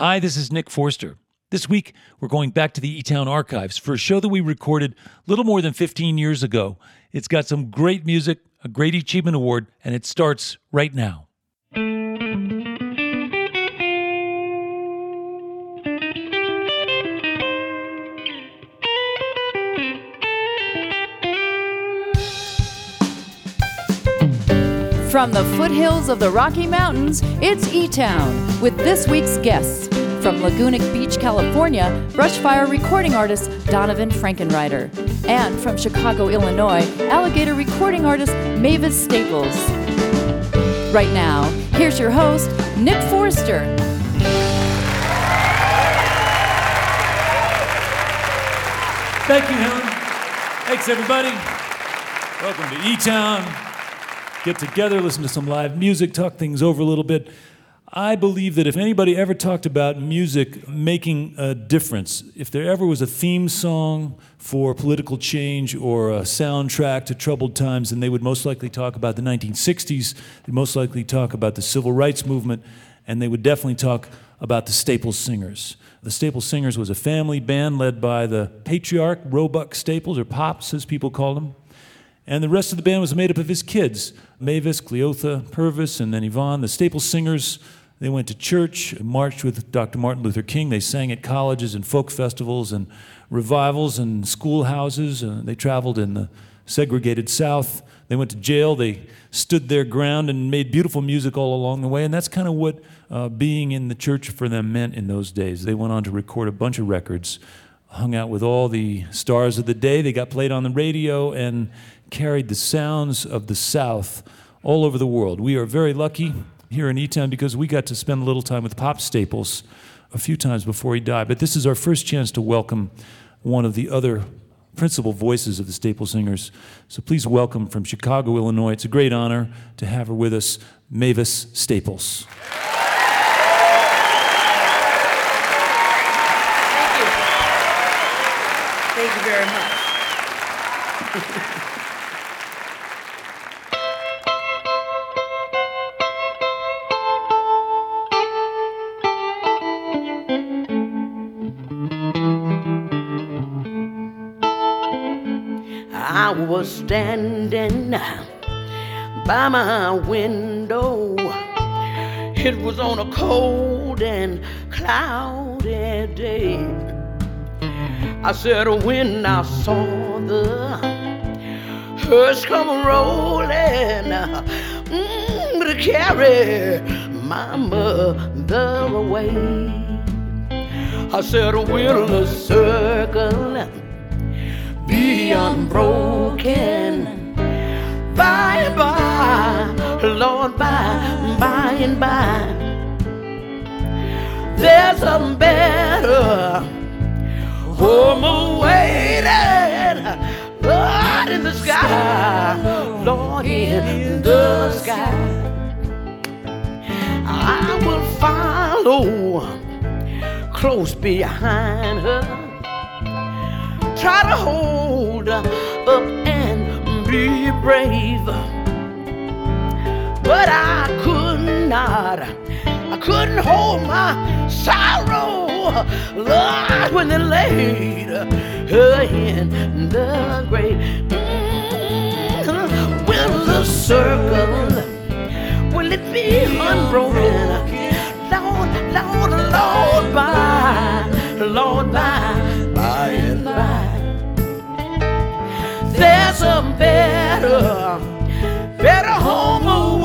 Hi, this is Nick Forster. This week, we're going back to the E Town archives for a show that we recorded little more than 15 years ago. It's got some great music, a great achievement award, and it starts right now. From the foothills of the Rocky Mountains, it's E Town with this week's guests. From Laguna Beach, California, Brushfire recording artist Donovan Frankenreiter. And from Chicago, Illinois, alligator recording artist Mavis Staples. Right now, here's your host, Nick Forster. Thank you, Helen. Thanks, everybody. Welcome to E Town. Get together, listen to some live music, talk things over a little bit. I believe that if anybody ever talked about music making a difference, if there ever was a theme song for political change or a soundtrack to troubled times, then they would most likely talk about the 1960s, they'd most likely talk about the civil rights movement, and they would definitely talk about the Staples Singers. The Staples Singers was a family band led by the patriarch, Roebuck Staples, or Pops, as people called him. And the rest of the band was made up of his kids Mavis, Cleotha, Purvis, and then Yvonne. The staple Singers, they went to church, marched with Dr. Martin Luther King. They sang at colleges and folk festivals and revivals and schoolhouses. And they traveled in the segregated South. They went to jail. They stood their ground and made beautiful music all along the way. And that's kind of what uh, being in the church for them meant in those days. They went on to record a bunch of records, hung out with all the stars of the day. They got played on the radio and carried the sounds of the South all over the world. We are very lucky here in E-Town because we got to spend a little time with Pop Staples a few times before he died. But this is our first chance to welcome one of the other principal voices of the Staple Singers. So please welcome from Chicago, Illinois. It's a great honor to have her with us, Mavis Staples. Thank you very much. I was standing by my window. It was on a cold and cloudy day. I said, when I saw the hearse come rolling mm, to carry my mother away. I said, will the circle be unbroken by and by, Lord, by, by and by. There's a better home awaiting, In the sky, Lord, in the sky. I will follow close behind her try to hold up and be brave. But I could not, I couldn't hold my sorrow, Lord, when they laid her in the grave. The circle, will it be unbroken? Lord, Lord, Lord, by, Lord, by, by and by there's a better, better home awaiting.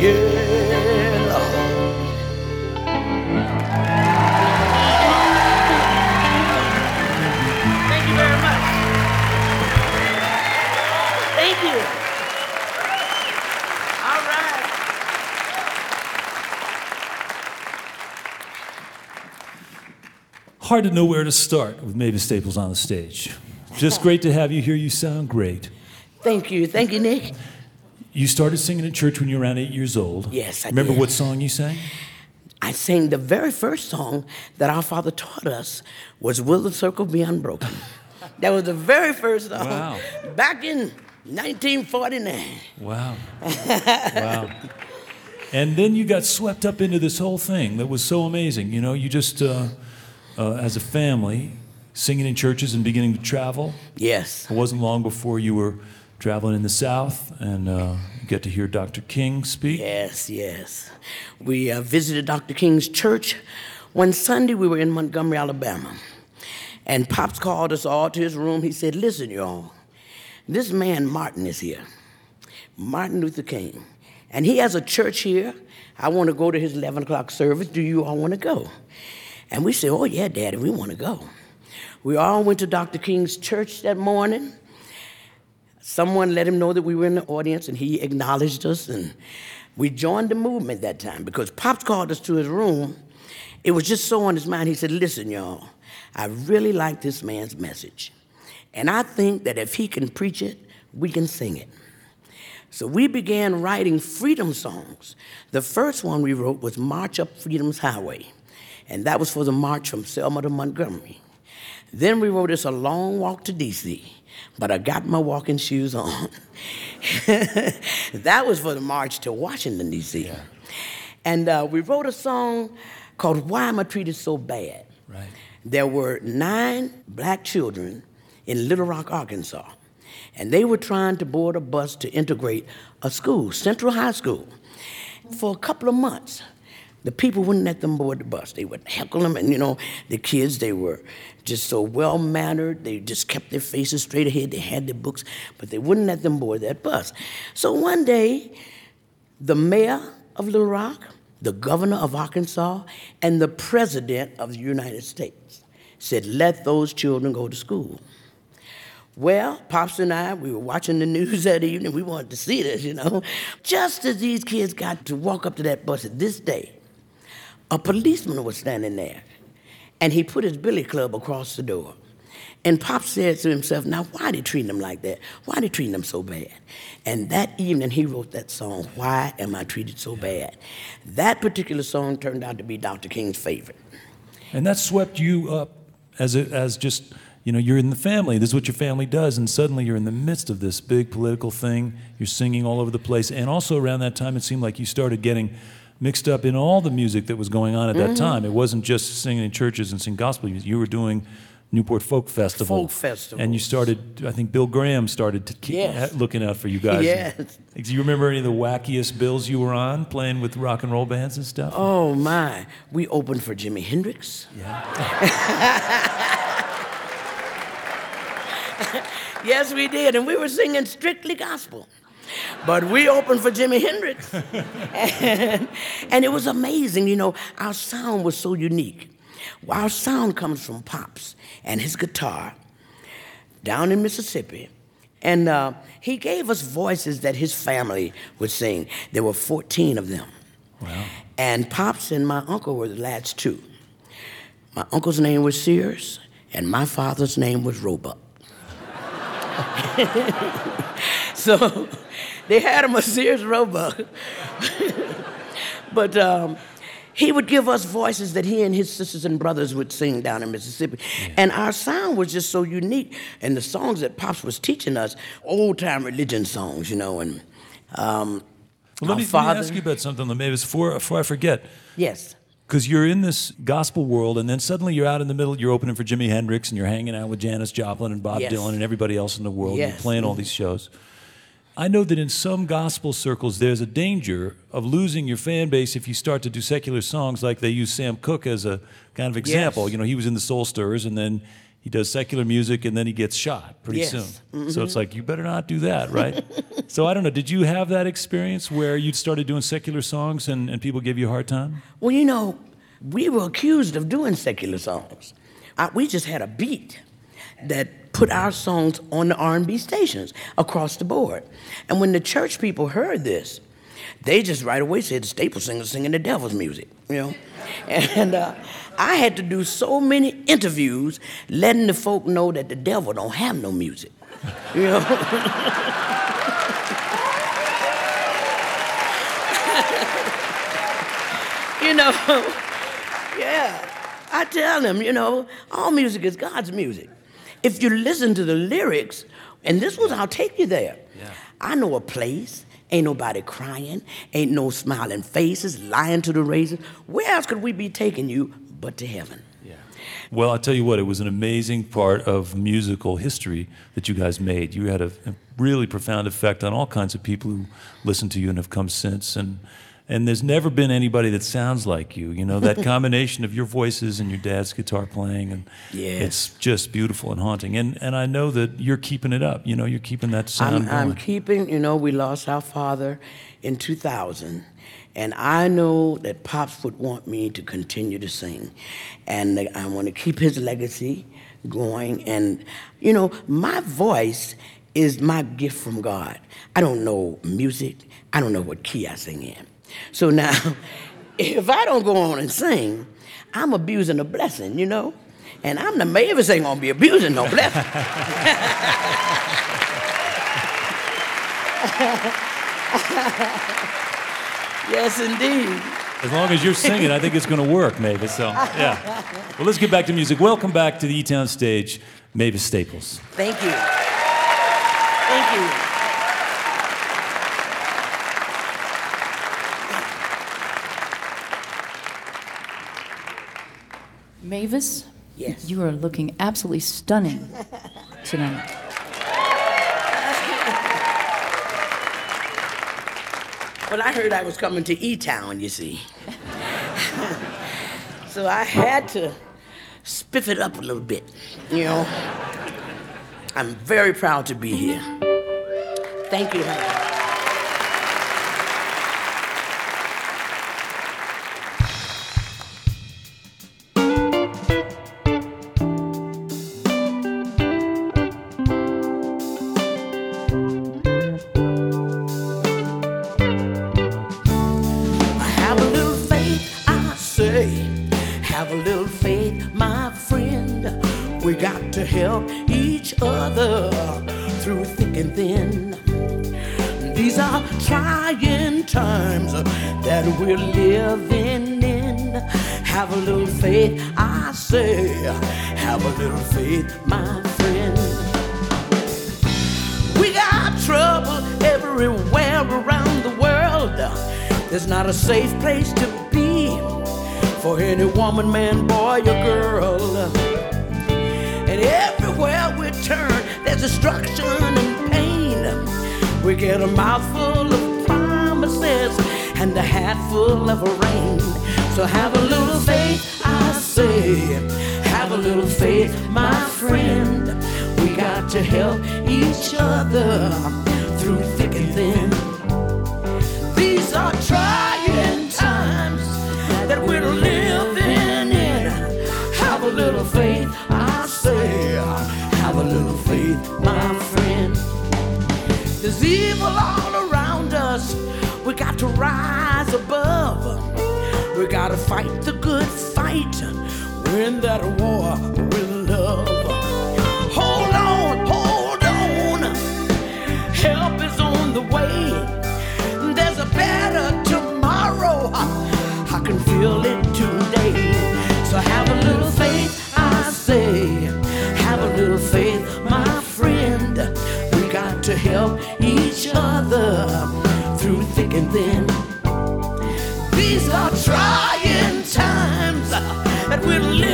Yeah, Lord. Thank you very much. Thank you. All right. Hard to know where to start with Mavis Staples on the stage. Just great to have you here. You sound great. Thank you. Thank you, Nick. You started singing at church when you were around eight years old. Yes, I Remember did. what song you sang? I sang the very first song that our father taught us was Will the Circle Be Unbroken? that was the very first song. Wow. Back in 1949. Wow. wow. And then you got swept up into this whole thing that was so amazing. You know, you just, uh, uh, as a family, singing in churches and beginning to travel. Yes. It wasn't long before you were traveling in the South and uh, get to hear Dr. King speak. Yes, yes. We uh, visited Dr. King's church. One Sunday, we were in Montgomery, Alabama. And Pops called us all to his room. He said, Listen, y'all, this man Martin is here. Martin Luther King. And he has a church here. I want to go to his 11 o'clock service. Do you all want to go? And we said, Oh, yeah, Daddy, we want to go. We all went to Dr. King's church that morning. Someone let him know that we were in the audience, and he acknowledged us. And we joined the movement that time because Pops called us to his room. It was just so on his mind. He said, Listen, y'all, I really like this man's message. And I think that if he can preach it, we can sing it. So we began writing freedom songs. The first one we wrote was March Up Freedom's Highway, and that was for the march from Selma to Montgomery. Then we wrote us a long walk to DC, but I got my walking shoes on. that was for the march to Washington, D.C. And uh, we wrote a song called Why Am I Treated So Bad? Right. There were nine black children in Little Rock, Arkansas, and they were trying to board a bus to integrate a school, Central High School. For a couple of months, the people wouldn't let them board the bus. They would heckle them, and you know, the kids, they were just so well mannered. They just kept their faces straight ahead. They had their books, but they wouldn't let them board that bus. So one day, the mayor of Little Rock, the governor of Arkansas, and the president of the United States said, let those children go to school. Well, Pops and I, we were watching the news that evening. We wanted to see this, you know. Just as these kids got to walk up to that bus at this day, a policeman was standing there, and he put his billy club across the door. And Pop said to himself, Now, why they treating them like that? Why they treating them so bad? And that evening, he wrote that song, Why Am I Treated So Bad? That particular song turned out to be Dr. King's favorite. And that swept you up as, a, as just, you know, you're in the family. This is what your family does. And suddenly you're in the midst of this big political thing. You're singing all over the place. And also around that time, it seemed like you started getting mixed up in all the music that was going on at that mm-hmm. time. It wasn't just singing in churches and singing gospel music. You were doing Newport Folk Festival. Folk festivals. And you started, I think Bill Graham started to keep Yes. looking out for you guys. Yes. Do you remember any of the wackiest bills you were on, playing with rock and roll bands and stuff? Oh my, we opened for Jimi Hendrix. Yeah. yes, we did, and we were singing strictly gospel. But we opened for Jimi Hendrix. and, and it was amazing, you know, our sound was so unique. Our sound comes from Pops and his guitar down in Mississippi. And uh, he gave us voices that his family would sing. There were 14 of them. Wow. And Pops and my uncle were the last two. My uncle's name was Sears, and my father's name was Roebuck. so they had him a Sears Roebuck. but um, he would give us voices that he and his sisters and brothers would sing down in Mississippi. And our sound was just so unique. And the songs that Pops was teaching us, old time religion songs, you know, and um, Well, let, me, let me ask you about something, Mavis, before, before I forget. Yes. Because you're in this gospel world, and then suddenly you're out in the middle, you're opening for Jimi Hendrix, and you're hanging out with Janis Joplin and Bob Yes. Dylan and everybody else in the world, and you're playing all these shows. I know that in some gospel circles, there's a danger of losing your fan base if you start to do secular songs like they use Sam Cooke as a kind of example. Yes. You know, he was in the Soul Stirrers, and then he does secular music and then he gets shot pretty Yes. soon. Mm-hmm. So it's like you better not do that, right? so I don't know. Did you have that experience where you started doing secular songs and, and people gave you a hard time? Well, you know, we were accused of doing secular songs. I, we just had a beat that put our songs on the R&B stations across the board. And when the church people heard this, they just right away said the staple singers singing the devil's music, you know. And uh, I had to do so many interviews letting the folk know that the devil don't have no music, you know. you know, yeah. I tell them, you know, all music is God's music. If you listen to the lyrics, and this was, I'll take you there. I know a place, ain't nobody crying, ain't no smiling faces, lying to the razor. Where else could we be taking you but to heaven? Well, I'll tell you what, it was an amazing part of musical history that you guys made. You had a, a really profound effect on all kinds of people who listened to you and have come since. And, and there's never been anybody that sounds like you. You know, that combination of your voices and your dad's guitar playing. And it's just beautiful and haunting. And, and I know that you're keeping it up. You know, you're keeping that sound I'm, I'm keeping, you know, we lost our father in 2000. And I know that Pops would want me to continue to sing. And I want to keep his legacy going. And, you know, my voice is my gift from God. I don't know music, I don't know what key I sing in. So now, if I don't go on and sing, I'm abusing a blessing, you know? And I'm the Mavis ain't gonna be abusing no blessing. yes, indeed. As long as you're singing, I think it's going to work, Mavis. So, yeah. Well, let's get back to music. Welcome back to the E Town stage, Mavis Staples. Thank you. Thank you. Mavis, Yes. you are looking absolutely stunning tonight. Well, I heard I was coming to E Town, you see. so I had to spiff it up a little bit, you know. I'm very proud to be here. Thank you, honey. Have a little faith, my friend. We got trouble everywhere around the world. There's not a safe place to be for any woman, man, boy, or girl. And everywhere we turn, there's destruction and pain. We get a mouthful of promises and a hatful of rain. So have a little faith, I say. Little faith, my friend. We got to help each other through thick and thin. These are trying times that we're living in. Have a little faith, I say. Have a little faith, my friend. There's evil all around us. We got to rise above. We gotta fight the good fight. Win that war with trying times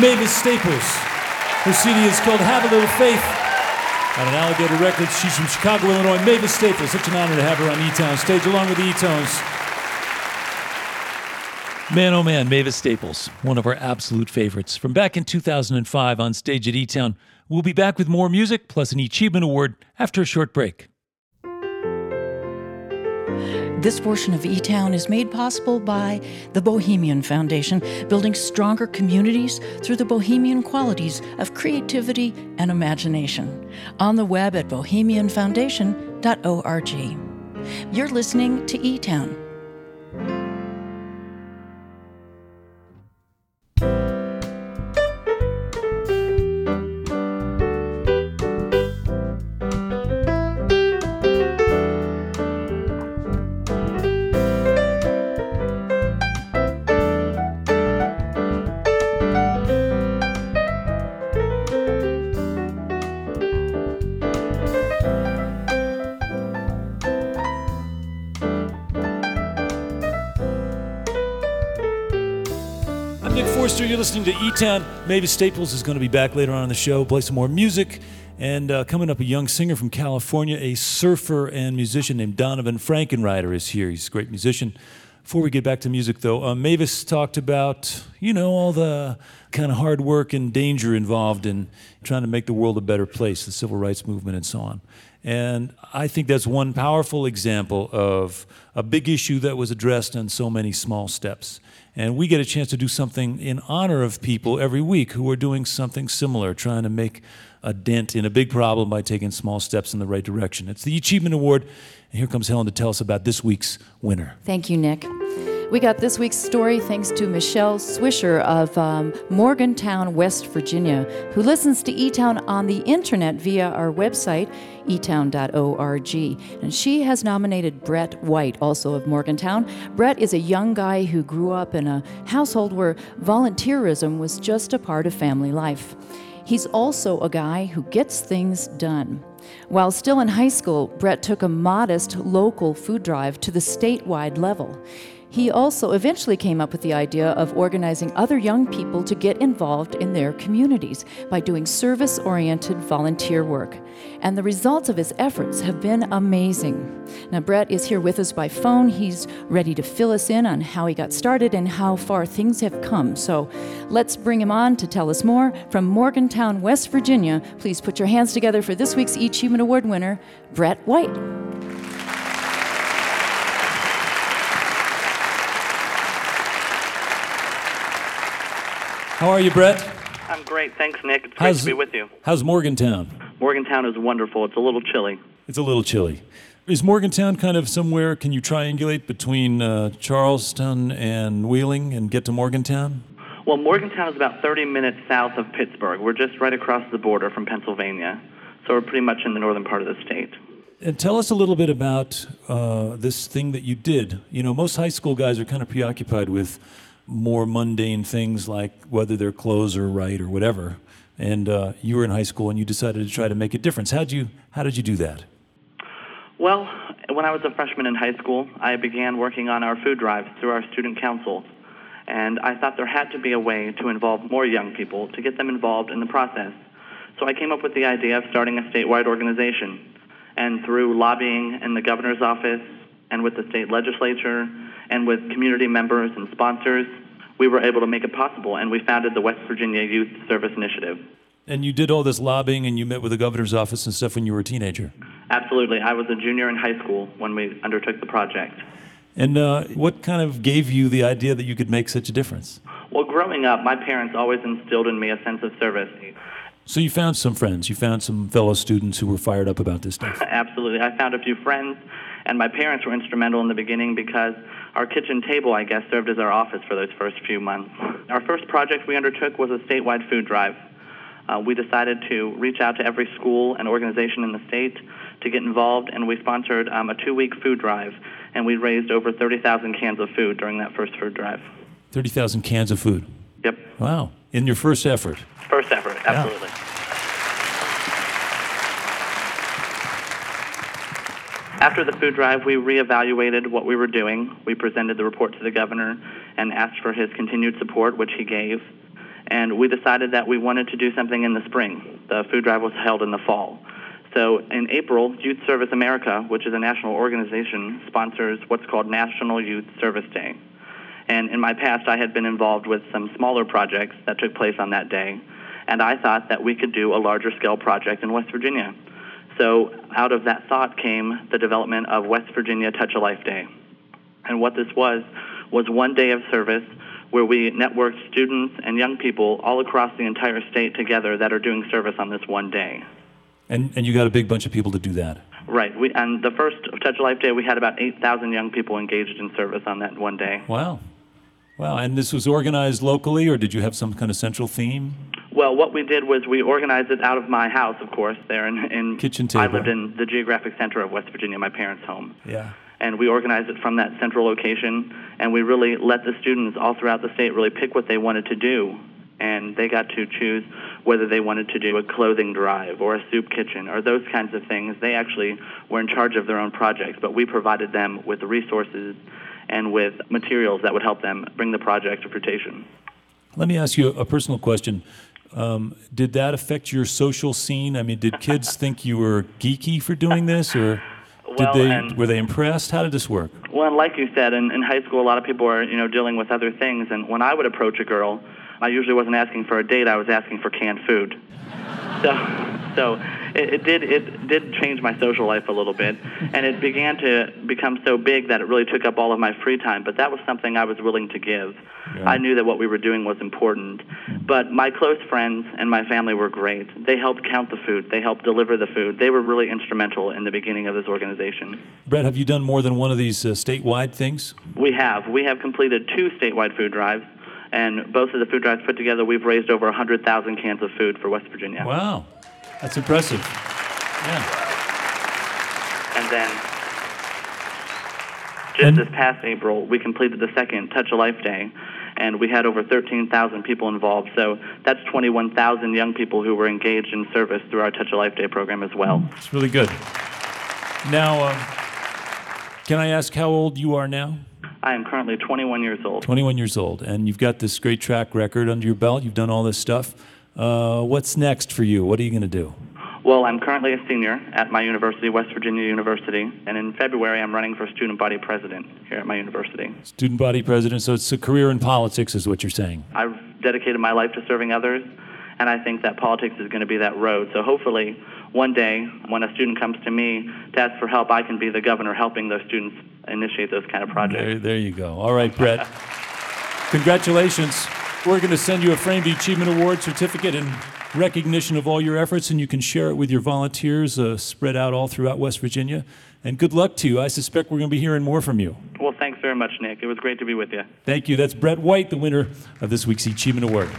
Mavis Staples. Her CD is called Have a Little Faith. On an Alligator Records, she's from Chicago, Illinois. Mavis Staples, such an honor to have her on E-Town stage along with the E-Tones. Man, oh man, Mavis Staples, one of our absolute favorites. From back in 2005 on stage at E-Town. We'll be back with more music plus an Achievement Award after a short break. This portion of E Town is made possible by the Bohemian Foundation, building stronger communities through the bohemian qualities of creativity and imagination. On the web at bohemianfoundation.org. You're listening to E Town. I'm Nick Forster. You're listening to E Town. Mavis Staples is going to be back later on in the show, play some more music. And uh, coming up, a young singer from California, a surfer and musician named Donovan Frankenreiter is here. He's a great musician. Before we get back to music, though, uh, Mavis talked about, you know, all the kind of hard work and danger involved in trying to make the world a better place, the civil rights movement and so on. And I think that's one powerful example of a big issue that was addressed in so many small steps. And we get a chance to do something in honor of people every week who are doing something similar, trying to make a dent in a big problem by taking small steps in the right direction. It's the Achievement Award. And here comes Helen to tell us about this week's winner. Thank you, Nick. We got this week's story thanks to Michelle Swisher of um, Morgantown, West Virginia, who listens to eTown on the internet via our website, etown.org. And she has nominated Brett White, also of Morgantown. Brett is a young guy who grew up in a household where volunteerism was just a part of family life. He's also a guy who gets things done. While still in high school, Brett took a modest local food drive to the statewide level. He also eventually came up with the idea of organizing other young people to get involved in their communities by doing service oriented volunteer work. And the results of his efforts have been amazing. Now, Brett is here with us by phone. He's ready to fill us in on how he got started and how far things have come. So let's bring him on to tell us more. From Morgantown, West Virginia, please put your hands together for this week's E Achievement Award winner, Brett White. How are you, Brett? I'm great. Thanks, Nick. It's great How's, to be with you. How's Morgantown? Morgantown is wonderful. It's a little chilly. It's a little chilly. Is Morgantown kind of somewhere? Can you triangulate between uh, Charleston and Wheeling and get to Morgantown? Well, Morgantown is about 30 minutes south of Pittsburgh. We're just right across the border from Pennsylvania. So we're pretty much in the northern part of the state. And tell us a little bit about uh, this thing that you did. You know, most high school guys are kind of preoccupied with more mundane things like whether their clothes are right or whatever. And uh, you were in high school and you decided to try to make a difference. How'd you, how did you do that? Well, when I was a freshman in high school, I began working on our food drives through our student council. And I thought there had to be a way to involve more young people, to get them involved in the process. So I came up with the idea of starting a statewide organization. And through lobbying in the governor's office and with the state legislature and with community members and sponsors, we were able to make it possible. And we founded the West Virginia Youth Service Initiative. And you did all this lobbying and you met with the governor's office and stuff when you were a teenager. Absolutely. I was a junior in high school when we undertook the project. And uh, what kind of gave you the idea that you could make such a difference? Well, growing up, my parents always instilled in me a sense of service. So you found some friends, you found some fellow students who were fired up about this stuff. Absolutely. I found a few friends, and my parents were instrumental in the beginning because our kitchen table, I guess, served as our office for those first few months. Our first project we undertook was a statewide food drive. Uh, we decided to reach out to every school and organization in the state to get involved, and we sponsored um, a two week food drive, and we raised over 30,000 cans of food during that first food drive. 30,000 cans of food. Yep. Wow. In your first effort. First effort, absolutely. After the food drive, we reevaluated what we were doing. We presented the report to the governor and asked for his continued support, which he gave. And we decided that we wanted to do something in the spring. The food drive was held in the fall. So in April, Youth Service America, which is a national organization, sponsors what's called National Youth Service Day. And in my past, I had been involved with some smaller projects that took place on that day. And I thought that we could do a larger scale project in West Virginia. So out of that thought came the development of West Virginia Touch a Life Day. And what this was, was one day of service where we networked students and young people all across the entire state together that are doing service on this one day. And, and you got a big bunch of people to do that. Right. We, and the first Touch a Life Day, we had about 8,000 young people engaged in service on that one day. Wow. Wow. And this was organized locally, or did you have some kind of central theme? Well, what we did was we organized it out of my house, of course, there in, in Kitchen I table. lived in the geographic center of West Virginia, my parents' home. Yeah. And we organized it from that central location, and we really let the students all throughout the state really pick what they wanted to do. And they got to choose whether they wanted to do a clothing drive or a soup kitchen or those kinds of things. They actually were in charge of their own projects, but we provided them with the resources and with materials that would help them bring the project to fruition. Let me ask you a personal question. Um, did that affect your social scene? I mean, did kids think you were geeky for doing this, or did Well, they and- were they impressed? How did this work? Well, like you said, in, in high school, a lot of people are, you know, dealing with other things. And when I would approach a girl, I usually wasn't asking for a date. I was asking for canned food. So, so it, it did it did change my social life a little bit, and it began to become so big that it really took up all of my free time. But that was something I was willing to give. I knew that what we were doing was important. But my close friends and my family were great. They helped count the food. They helped deliver the food. They were really instrumental in the beginning of this organization. Brett, have you done more than one of these uh, statewide things? We have. We have completed two statewide food drives, and both of the food drives put together, we've raised over 100,000 cans of food for West Virginia. Wow, that's impressive. Yeah. And then, just And- this past April, we completed the second Touch a Life Day, and we had over 13,000 people involved. So that's 21,000 young people who were engaged in service through our Touch a Life Day program as well. It's really good. Now, um, can I ask how old you are now? I am currently 21 years old. 21 years old, and you've got this great track record under your belt. You've done all this stuff. Uh, what's next for you? What are you going to do? Well, I'm currently a senior at my university, West Virginia University, and in February I'm running for student body president here at my university. Student body president, so it's a career in politics, is what you're saying. I've dedicated my life to serving others, and I think that politics is going to be that road. So hopefully, one day, when a student comes to me to ask for help, I can be the governor helping those students initiate those kind of projects. There, there you go. All right, Brett. Congratulations. We're going to send you a Framed Achievement Award certificate in recognition of all your efforts, and you can share it with your volunteers uh, spread out all throughout West Virginia. And good luck to you. I suspect we're going to be hearing more from you. Well, thanks very much, Nick. It was great to be with you. Thank you. That's Brett White, the winner of this week's Achievement Award.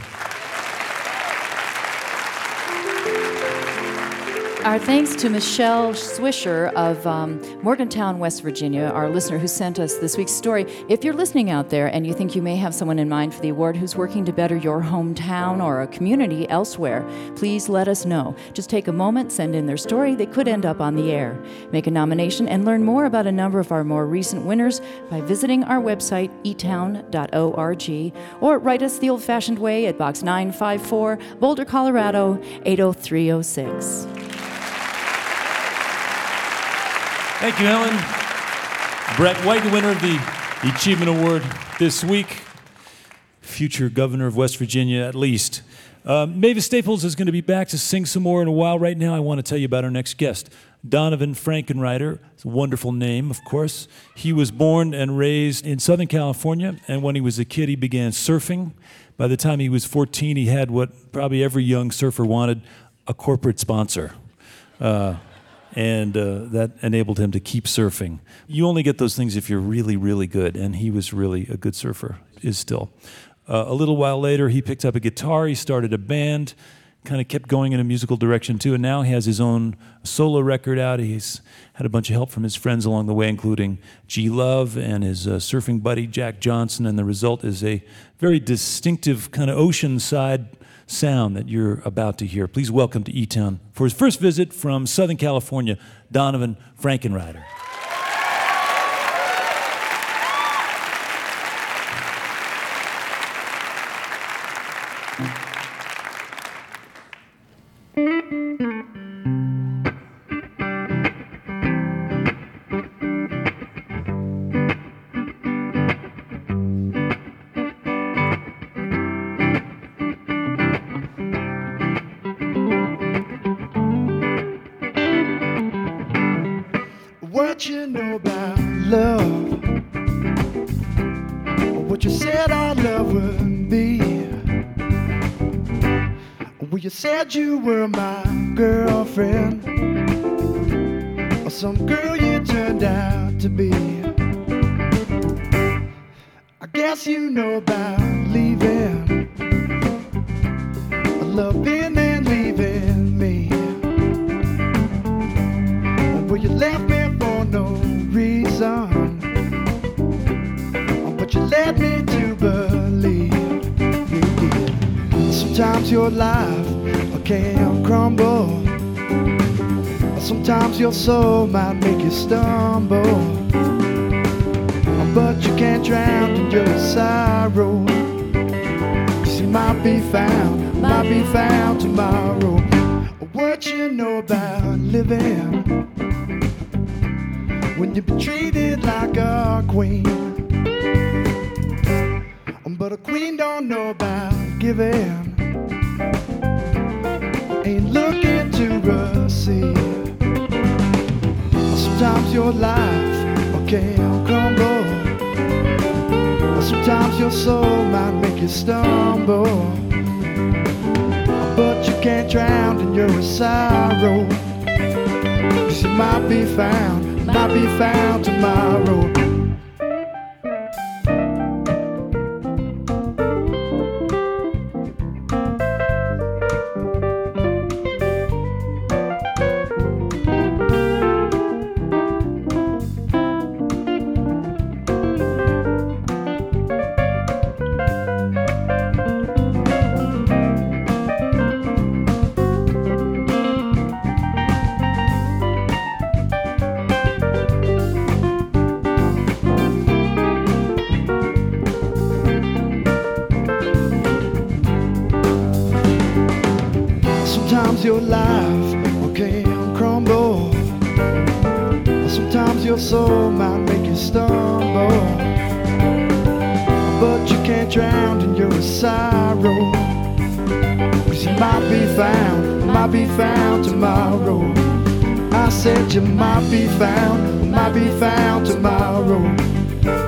Our thanks to Michelle Swisher of um, Morgantown, West Virginia, our listener who sent us this week's story. If you're listening out there and you think you may have someone in mind for the award who's working to better your hometown or a community elsewhere, please let us know. Just take a moment, send in their story. They could end up on the air. Make a nomination and learn more about a number of our more recent winners by visiting our website, etown.org, or write us the old fashioned way at Box 954, Boulder, Colorado 80306. Thank you, Helen. Brett White, the winner of the Achievement Award this week. Future governor of West Virginia, at least. Uh, Mavis Staples is going to be back to sing some more in a while. Right now, I want to tell you about our next guest, Donovan Frankenreiter. It's a wonderful name, of course. He was born and raised in Southern California, and when he was a kid, he began surfing. By the time he was 14, he had what probably every young surfer wanted a corporate sponsor. Uh, and uh, that enabled him to keep surfing. You only get those things if you're really, really good, and he was really a good surfer, is still. Uh, a little while later, he picked up a guitar, he started a band, kind of kept going in a musical direction too, and now he has his own solo record out. He's had a bunch of help from his friends along the way, including G Love and his uh, surfing buddy Jack Johnson, and the result is a very distinctive kind of oceanside sound that you're about to hear. Please welcome to E Town for his first visit from Southern California, Donovan Frankenreiter. What you said our love would be? Well, you said you were my girlfriend, or some girl you turned out to be. I guess you know about leaving, loving and leaving me. Well, you left you led me to believe. Sometimes your life can crumble. Sometimes your soul might make you stumble, but you can't drown in your sorrow. 'Cause you might be found, might be found tomorrow. What you know about living? when been treated like a queen. Queen don't know about giving. Ain't looking to receive. Sometimes your life can crumble. Sometimes your soul might make you stumble. But you can't drown in your sorrow. Cause you might be found might be found tomorrow. Soul might make you stumble. But you can't drown in your sorrow. Cause you might be found, might be found tomorrow. I said you might be found, might be found tomorrow.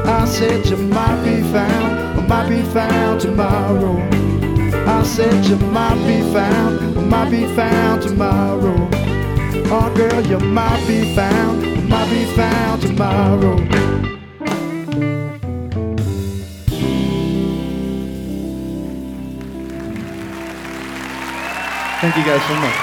I said you might be found, might be found tomorrow. I said you might be found, might be found tomorrow. Oh girl, you might be found, might be found tomorrow. Thank you guys so much.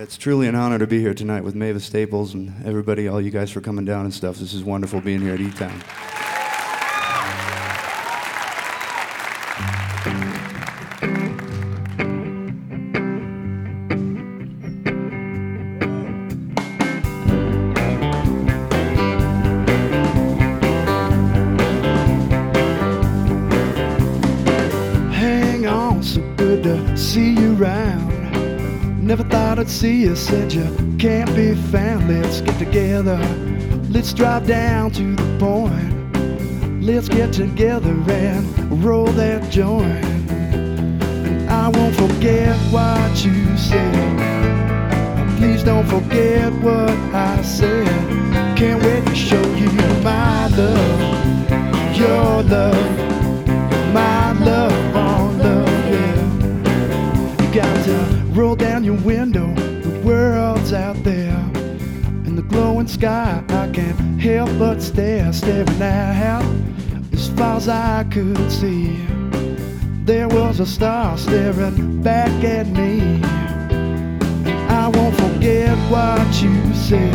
It's truly an honor to be here tonight with Mavis Staples and everybody, all you guys for coming down and stuff. This is wonderful being here at E-Town. good see you, said you can't be found. Let's get together, let's drive down to the point. Let's get together and roll that joint. And I won't forget what you said. Please don't forget what I said. Can't wait to show you my love, your love, out there. In the glowing sky, I can't help but stare, staring out as far as I could see. There was a star staring back at me. I won't forget what you said.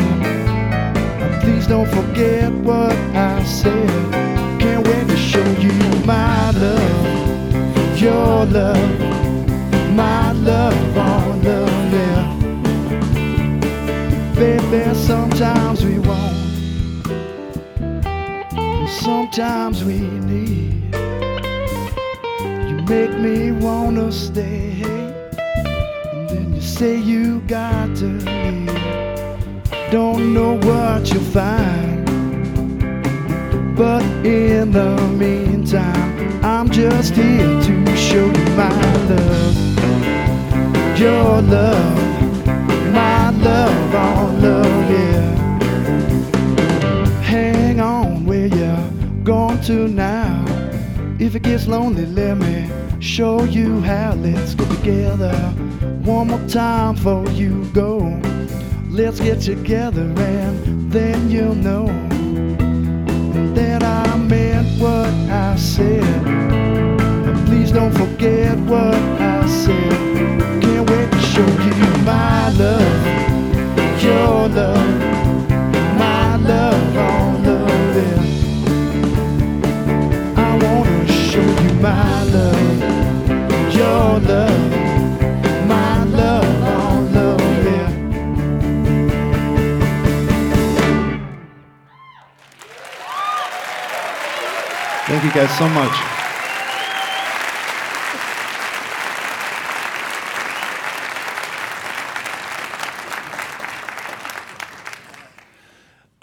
Please don't forget what I said. Can't wait to show you my love, your love, my love, all love, yeah. Baby, sometimes we want, sometimes we need. You make me wanna stay, and then you say you got to leave don't know what you'll find. But in the meantime, I'm just here to show you my love. Your love, love, all love, yeah. Hang on where you're going to now. If it gets lonely, let me show you how. Let's get together one more time before you go. Let's get together and then you'll know that I meant what I said. And please don't forget what I said. Can't wait to show you my love, your love, my love, love. Yeah. I wanna show you my love, your love. my love, all love, yeah. Thank you guys so much.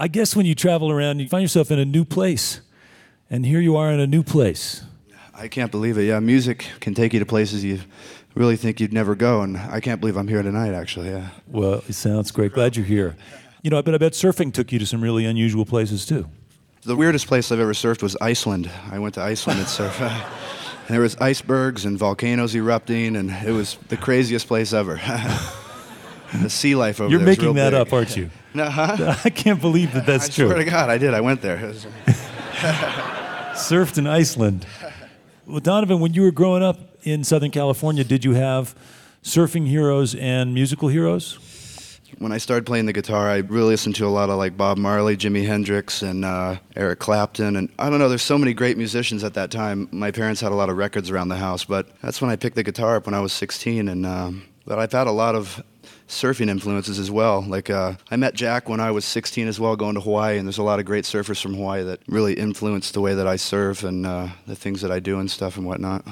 I guess when you travel around, you find yourself in a new place. And here you are in a new place. I can't believe it. Yeah, music can take you to places you really think you'd never go, and I can't believe I'm here tonight. Actually, yeah. Well, it sounds great. Glad you're here. You know, I bet, I bet surfing took you to some really unusual places too. The weirdest place I've ever surfed was Iceland. I went to Iceland and surfed. and there was icebergs and volcanoes erupting, and it was the craziest place ever. the sea life over there. You're there. is making that big. up, aren't you? No, huh? I can't believe that that's I true. swear to God, I did. I went there. Surfed in Iceland. Well, Donovan, when you were growing up in Southern California, did you have surfing heroes and musical heroes? when I started playing the guitar, I really listened to a lot of like Bob Marley, Jimi Hendrix, and uh, Eric Clapton. And I don't know, there's so many great musicians at that time. My parents had a lot of records around the house, but that's when I picked the guitar up when I was 16. And um, but I've had a lot of surfing influences as well. Like uh, I met Jack when I was 16 as well, going to Hawaii, and there's a lot of great surfers from Hawaii that really influenced the way that I surf and uh, the things that I do and stuff and whatnot.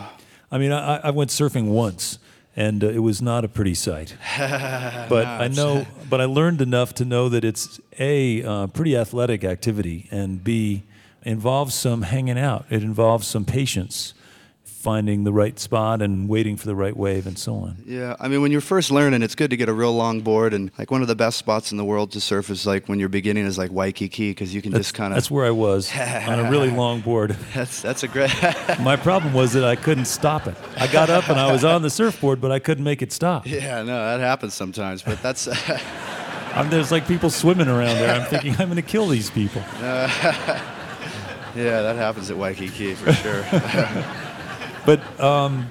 I mean, I, I went surfing once, and uh, it was not a pretty sight. but I know, but I learned enough to know that it's a uh, pretty athletic activity, and b involves some hanging out. It involves some patience, finding the right spot and waiting for the right wave, and so on. Yeah, I mean, when you're first learning, it's good to get a real long board, and like one of the best spots in the world to surf is like when you're beginning is like Waikiki because you can That's, just kind of. that's where I was on a really long board. That's that's a great. My problem was that I couldn't stop it. I got up and I was on the surfboard, but I couldn't make it stop. yeah, no, that happens sometimes, but that's. I'm, there's like people swimming around there. I'm thinking I'm going to kill these people. yeah, that happens at Waikiki for sure. But um,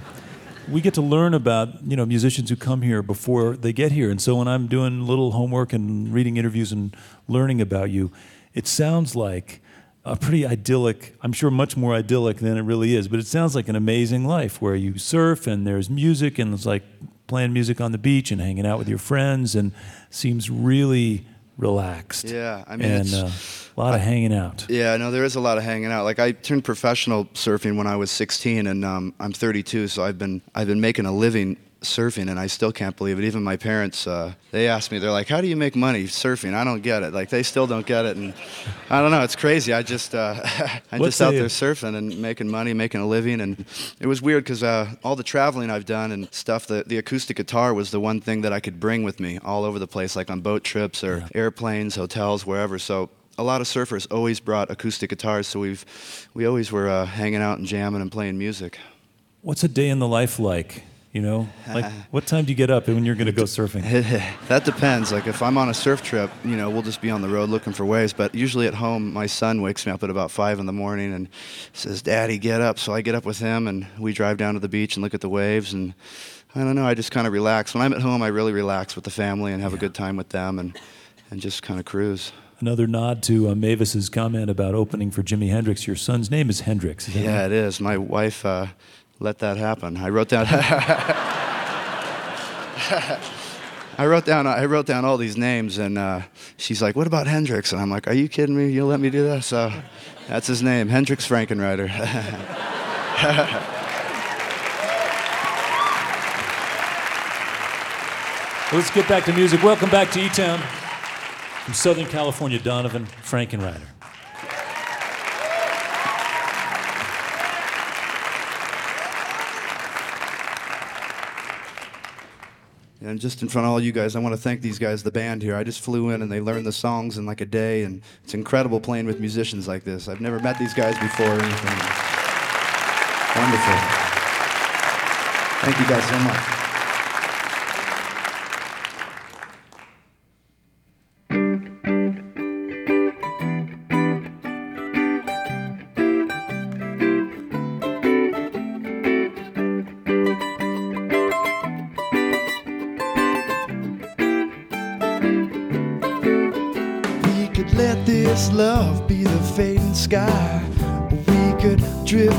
we get to learn about you know musicians who come here before they get here, and so when I'm doing little homework and reading interviews and learning about you, it sounds like a pretty idyllic. I'm sure much more idyllic than it really is, but it sounds like an amazing life where you surf and there's music and it's like playing music on the beach and hanging out with your friends and seems really relaxed. Yeah, I mean, and it's- uh, a lot of hanging out. Yeah, no, there is a lot of hanging out. Like I turned professional surfing when I was 16, and um, I'm 32, so I've been I've been making a living surfing, and I still can't believe it. Even my parents, uh, they asked me, they're like, "How do you make money surfing?" I don't get it. Like they still don't get it, and I don't know. It's crazy. I just uh, I'm What's just out the- there surfing and making money, making a living, and it was weird because uh, all the traveling I've done and stuff, the the acoustic guitar was the one thing that I could bring with me all over the place, like on boat trips or airplanes, hotels, wherever. So a lot of surfers always brought acoustic guitars, so we've we always were uh, hanging out and jamming and playing music. What's a day in the life like? You know, like what time do you get up and when you're going to go surfing? that depends. Like if I'm on a surf trip, you know, we'll just be on the road looking for waves. But usually at home, my son wakes me up at about five in the morning and says, "Daddy, get up." So I get up with him, and we drive down to the beach and look at the waves. And I don't know, I just kind of relax. When I'm at home, I really relax with the family and have a good time with them, and and just kind of cruise. Another nod to uh, Mavis's comment about opening for Jimi Hendrix. Your son's name is Hendrix. Is Yeah, right? it is. My wife uh, let that happen. I wrote down. I wrote down. I wrote down all these names, and uh, she's like, "What about Hendrix?" And I'm like, "Are you kidding me? You'll let me do that?" So that's his name, Hendrix Frankenreiter. Let's get back to music. Welcome back to E Town from Southern California, Donovan Frankenreiter. And just in front of all you guys, I want to thank these guys, the band here. I just flew in and they learned the songs in like a day, and it's incredible playing with musicians like this. I've never met these guys before or anything. Wonderful. Thank you guys so much.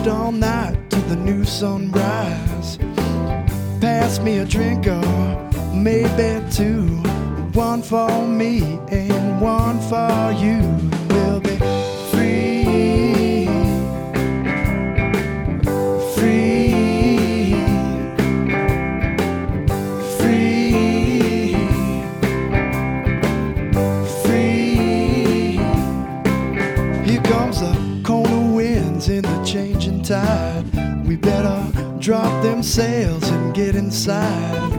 All night to the new sunrise. The changing tide. We better drop them sails and get inside.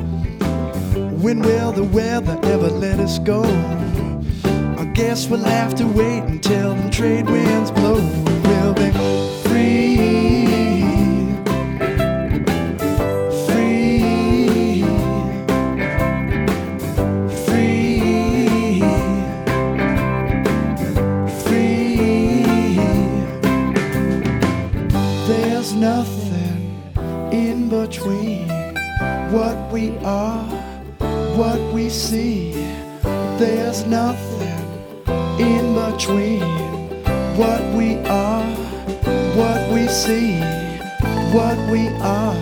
When will the weather ever let us go? I guess we'll have to wait until the trade winds blow. We'll be free. Nothing in between what we are, what we see, what we are.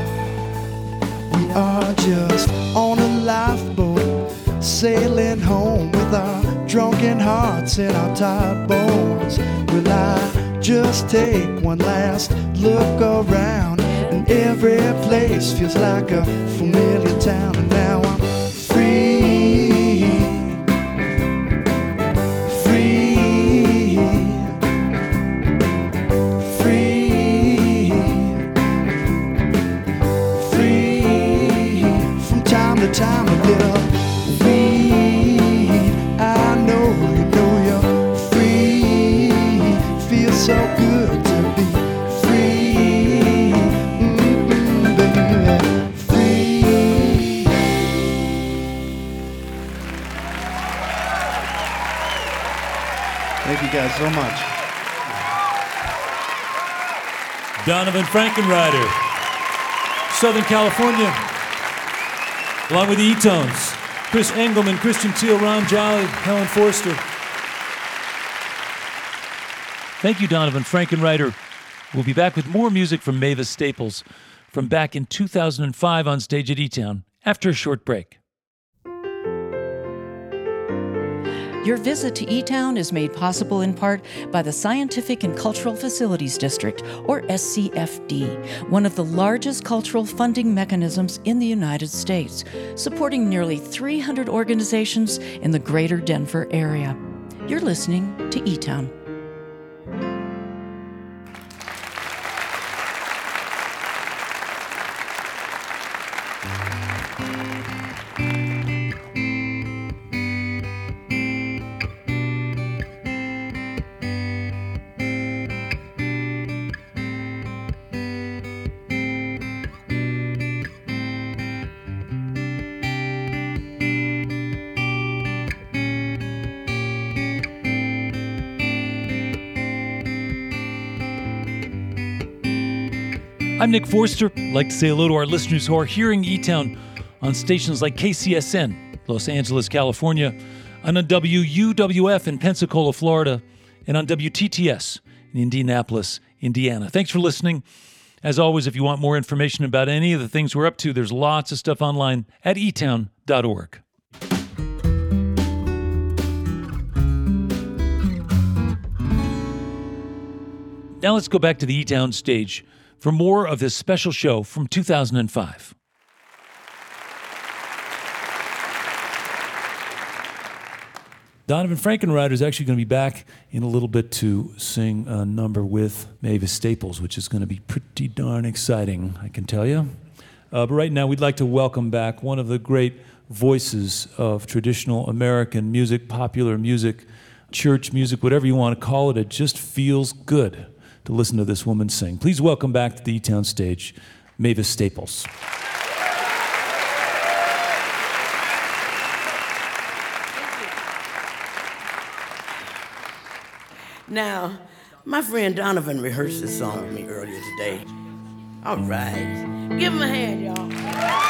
We are just on a lifeboat, sailing home with our drunken hearts and our tired bones. Will I just take one last look around? And every place feels like a familiar town. And so much. Donovan Frankenreiter, Southern California, along with the E-Tones, Chris Engelman, Christian Teele, Ron Jolly, Helen Forster. Thank you, Donovan Frankenreiter. We'll be back with more music from Mavis Staples from back in 2005 on stage at E-Town after a short break. Your visit to E Town is made possible in part by the Scientific and Cultural Facilities District, or SCFD, one of the largest cultural funding mechanisms in the United States, supporting nearly 300 organizations in the greater Denver area. You're listening to E I'm Nick Forster. I'd like to say hello to our listeners who are hearing E Town on stations like KCSN, Los Angeles, California, on WUWF in Pensacola, Florida, and on WTTS in Indianapolis, Indiana. Thanks for listening. As always, if you want more information about any of the things we're up to, there's lots of stuff online at etown.org. Now let's go back to the E Town stage for more of this special show from 2005. Donovan Frankenreiter is actually going to be back in a little bit to sing a number with Mavis Staples, which is going to be pretty darn exciting, I can tell you. Uh, but right now, we'd like to welcome back one of the great voices of traditional American music, popular music, church music, whatever you want to call it. It just feels good to listen to this woman sing. Please welcome back to the E Town stage, Mavis Staples. Now, my friend Donovan rehearsed this song with me earlier today. All right. Give him a hand, y'all.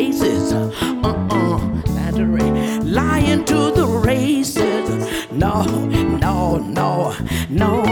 faces. Uh-uh, flattery. Lying to the races. No, no, no, no.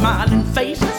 smiling face.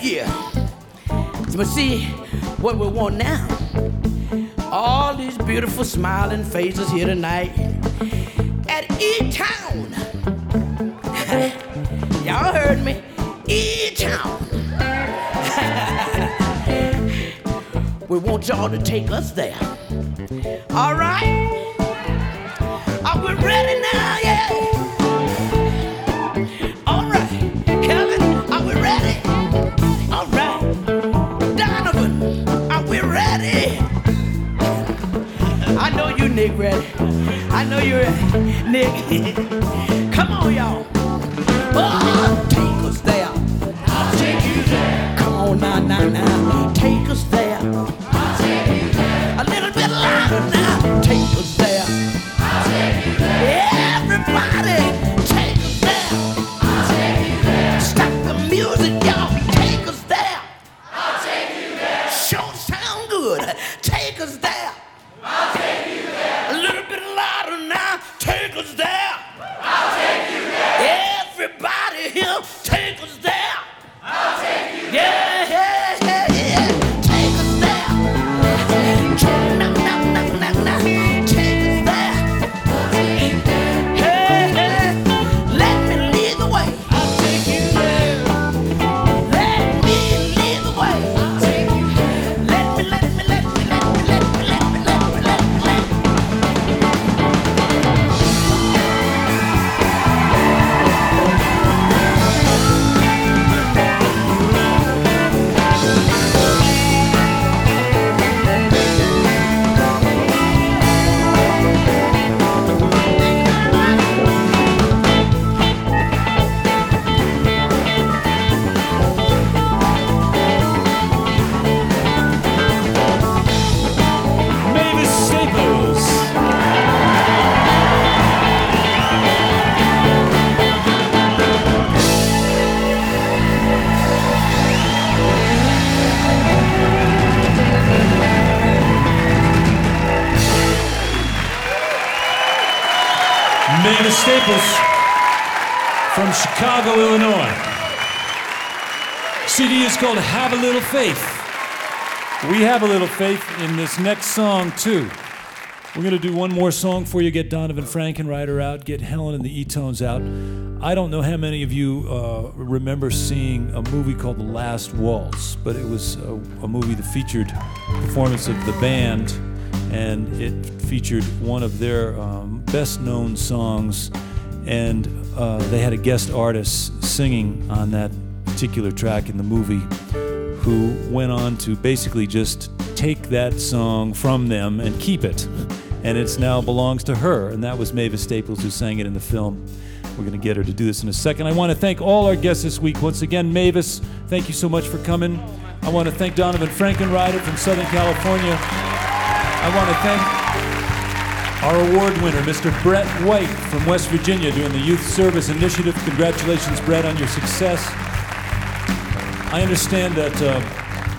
Yeah. But see, what we want now, all these beautiful smiling faces here tonight at E Town. Y'all heard me. E Town. we want y'all to take us there. All right? Are we ready now? Nick ready. I know you're ready. Nick. Come on, y'all. Oh! Called Have a Little Faith. We have a little faith in this next song, too. We're going to do one more song for you, get Donovan Frankenreiter out, get Helen and the E-Tones out. I don't know how many of you uh, remember seeing a movie called The Last Waltz, but it was a, a movie that featured performance of the band, and it featured one of their um, best-known songs, and uh, they had a guest artist singing on that particular track in the movie who went on to basically just take that song from them and keep it. And it now belongs to her. And that was Mavis Staples who sang it in the film. We're going to get her to do this in a second. I want to thank all our guests this week. Once again, Mavis, thank you so much for coming. I want to thank Donovan Frankenreiter from Southern California. I want to thank our award winner, Mr. Brett White from West Virginia, doing the Youth Service Initiative. Congratulations, Brett, on your success. I understand that uh,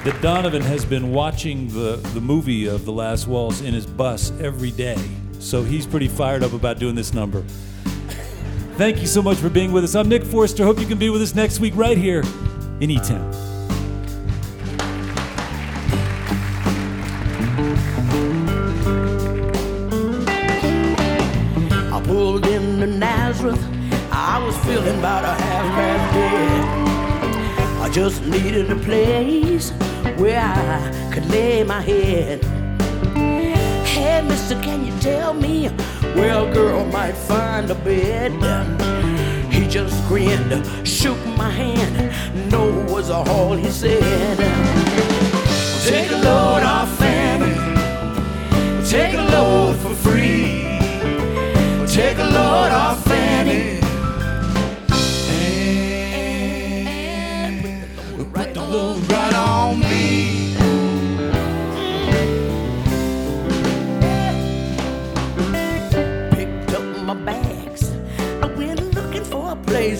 that Donovan has been watching the, the movie of The Last Waltz in his bus every day. So he's pretty fired up about doing this number. Thank you so much for being with us. I'm Nick Forster. Hope you can be with us next week right here in E Town. I pulled into Nazareth. I was feeling about a half past dead. I just needed a place where I could lay my head. Hey, mister, can you tell me where a girl might find a bed? He just grinned, shook my hand. No was all he said. Take a load off Fanny. Take a load for free. Take a load off Fanny.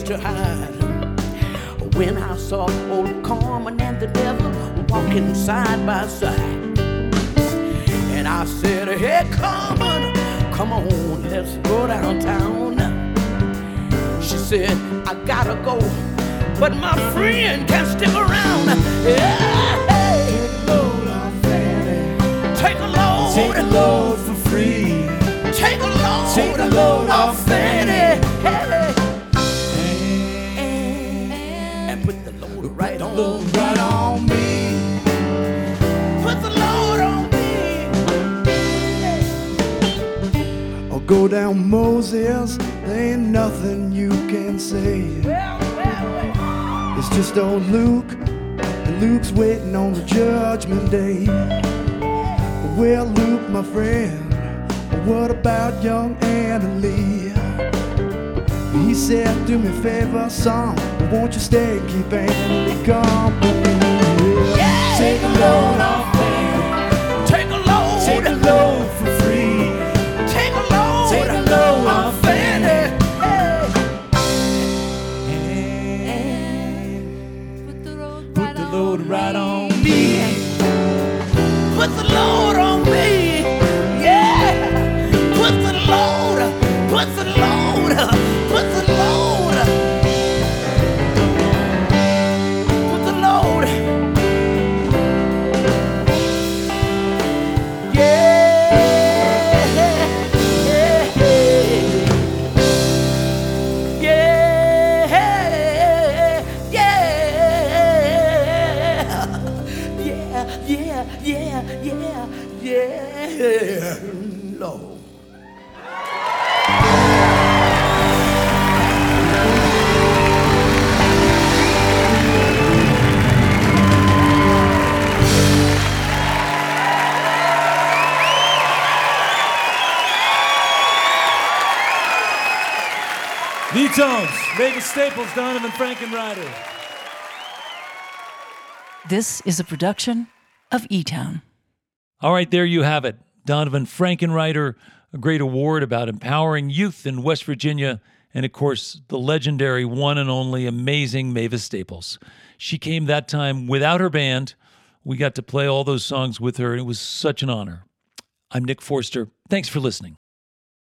To hide. When I saw old Carmen and the devil walking side by side. And I said, Hey, Carmen, come on, let's go downtown. She said, I gotta go, but my friend can stick around. Yeah, hey, take a load, take a load for free. Take a load, take a load off Fanny. Go down Moses, there ain't nothing you can say. It's just old Luke, and Luke's waiting on the judgment day. Well, Luke, my friend, what about young He said, Do me a favor, son, won't you stay and keep Anna Lee company? Yeah. Take a load off, me. Take a load. take a load for free. Take a load. Take a load off Fanny. Put the load right on me. Put the load on me. Yeah. Put the load. Put the load. Tones, Mavis Staples, Donovan Frankenreiter. This is a production of E Town. All right, there you have it. Donovan Frankenreiter, a great award about empowering youth in West Virginia, and of course, the legendary one and only amazing Mavis Staples. She came that time without her band. We got to play all those songs with her, and it was such an honor. I'm Nick Forster. Thanks for listening.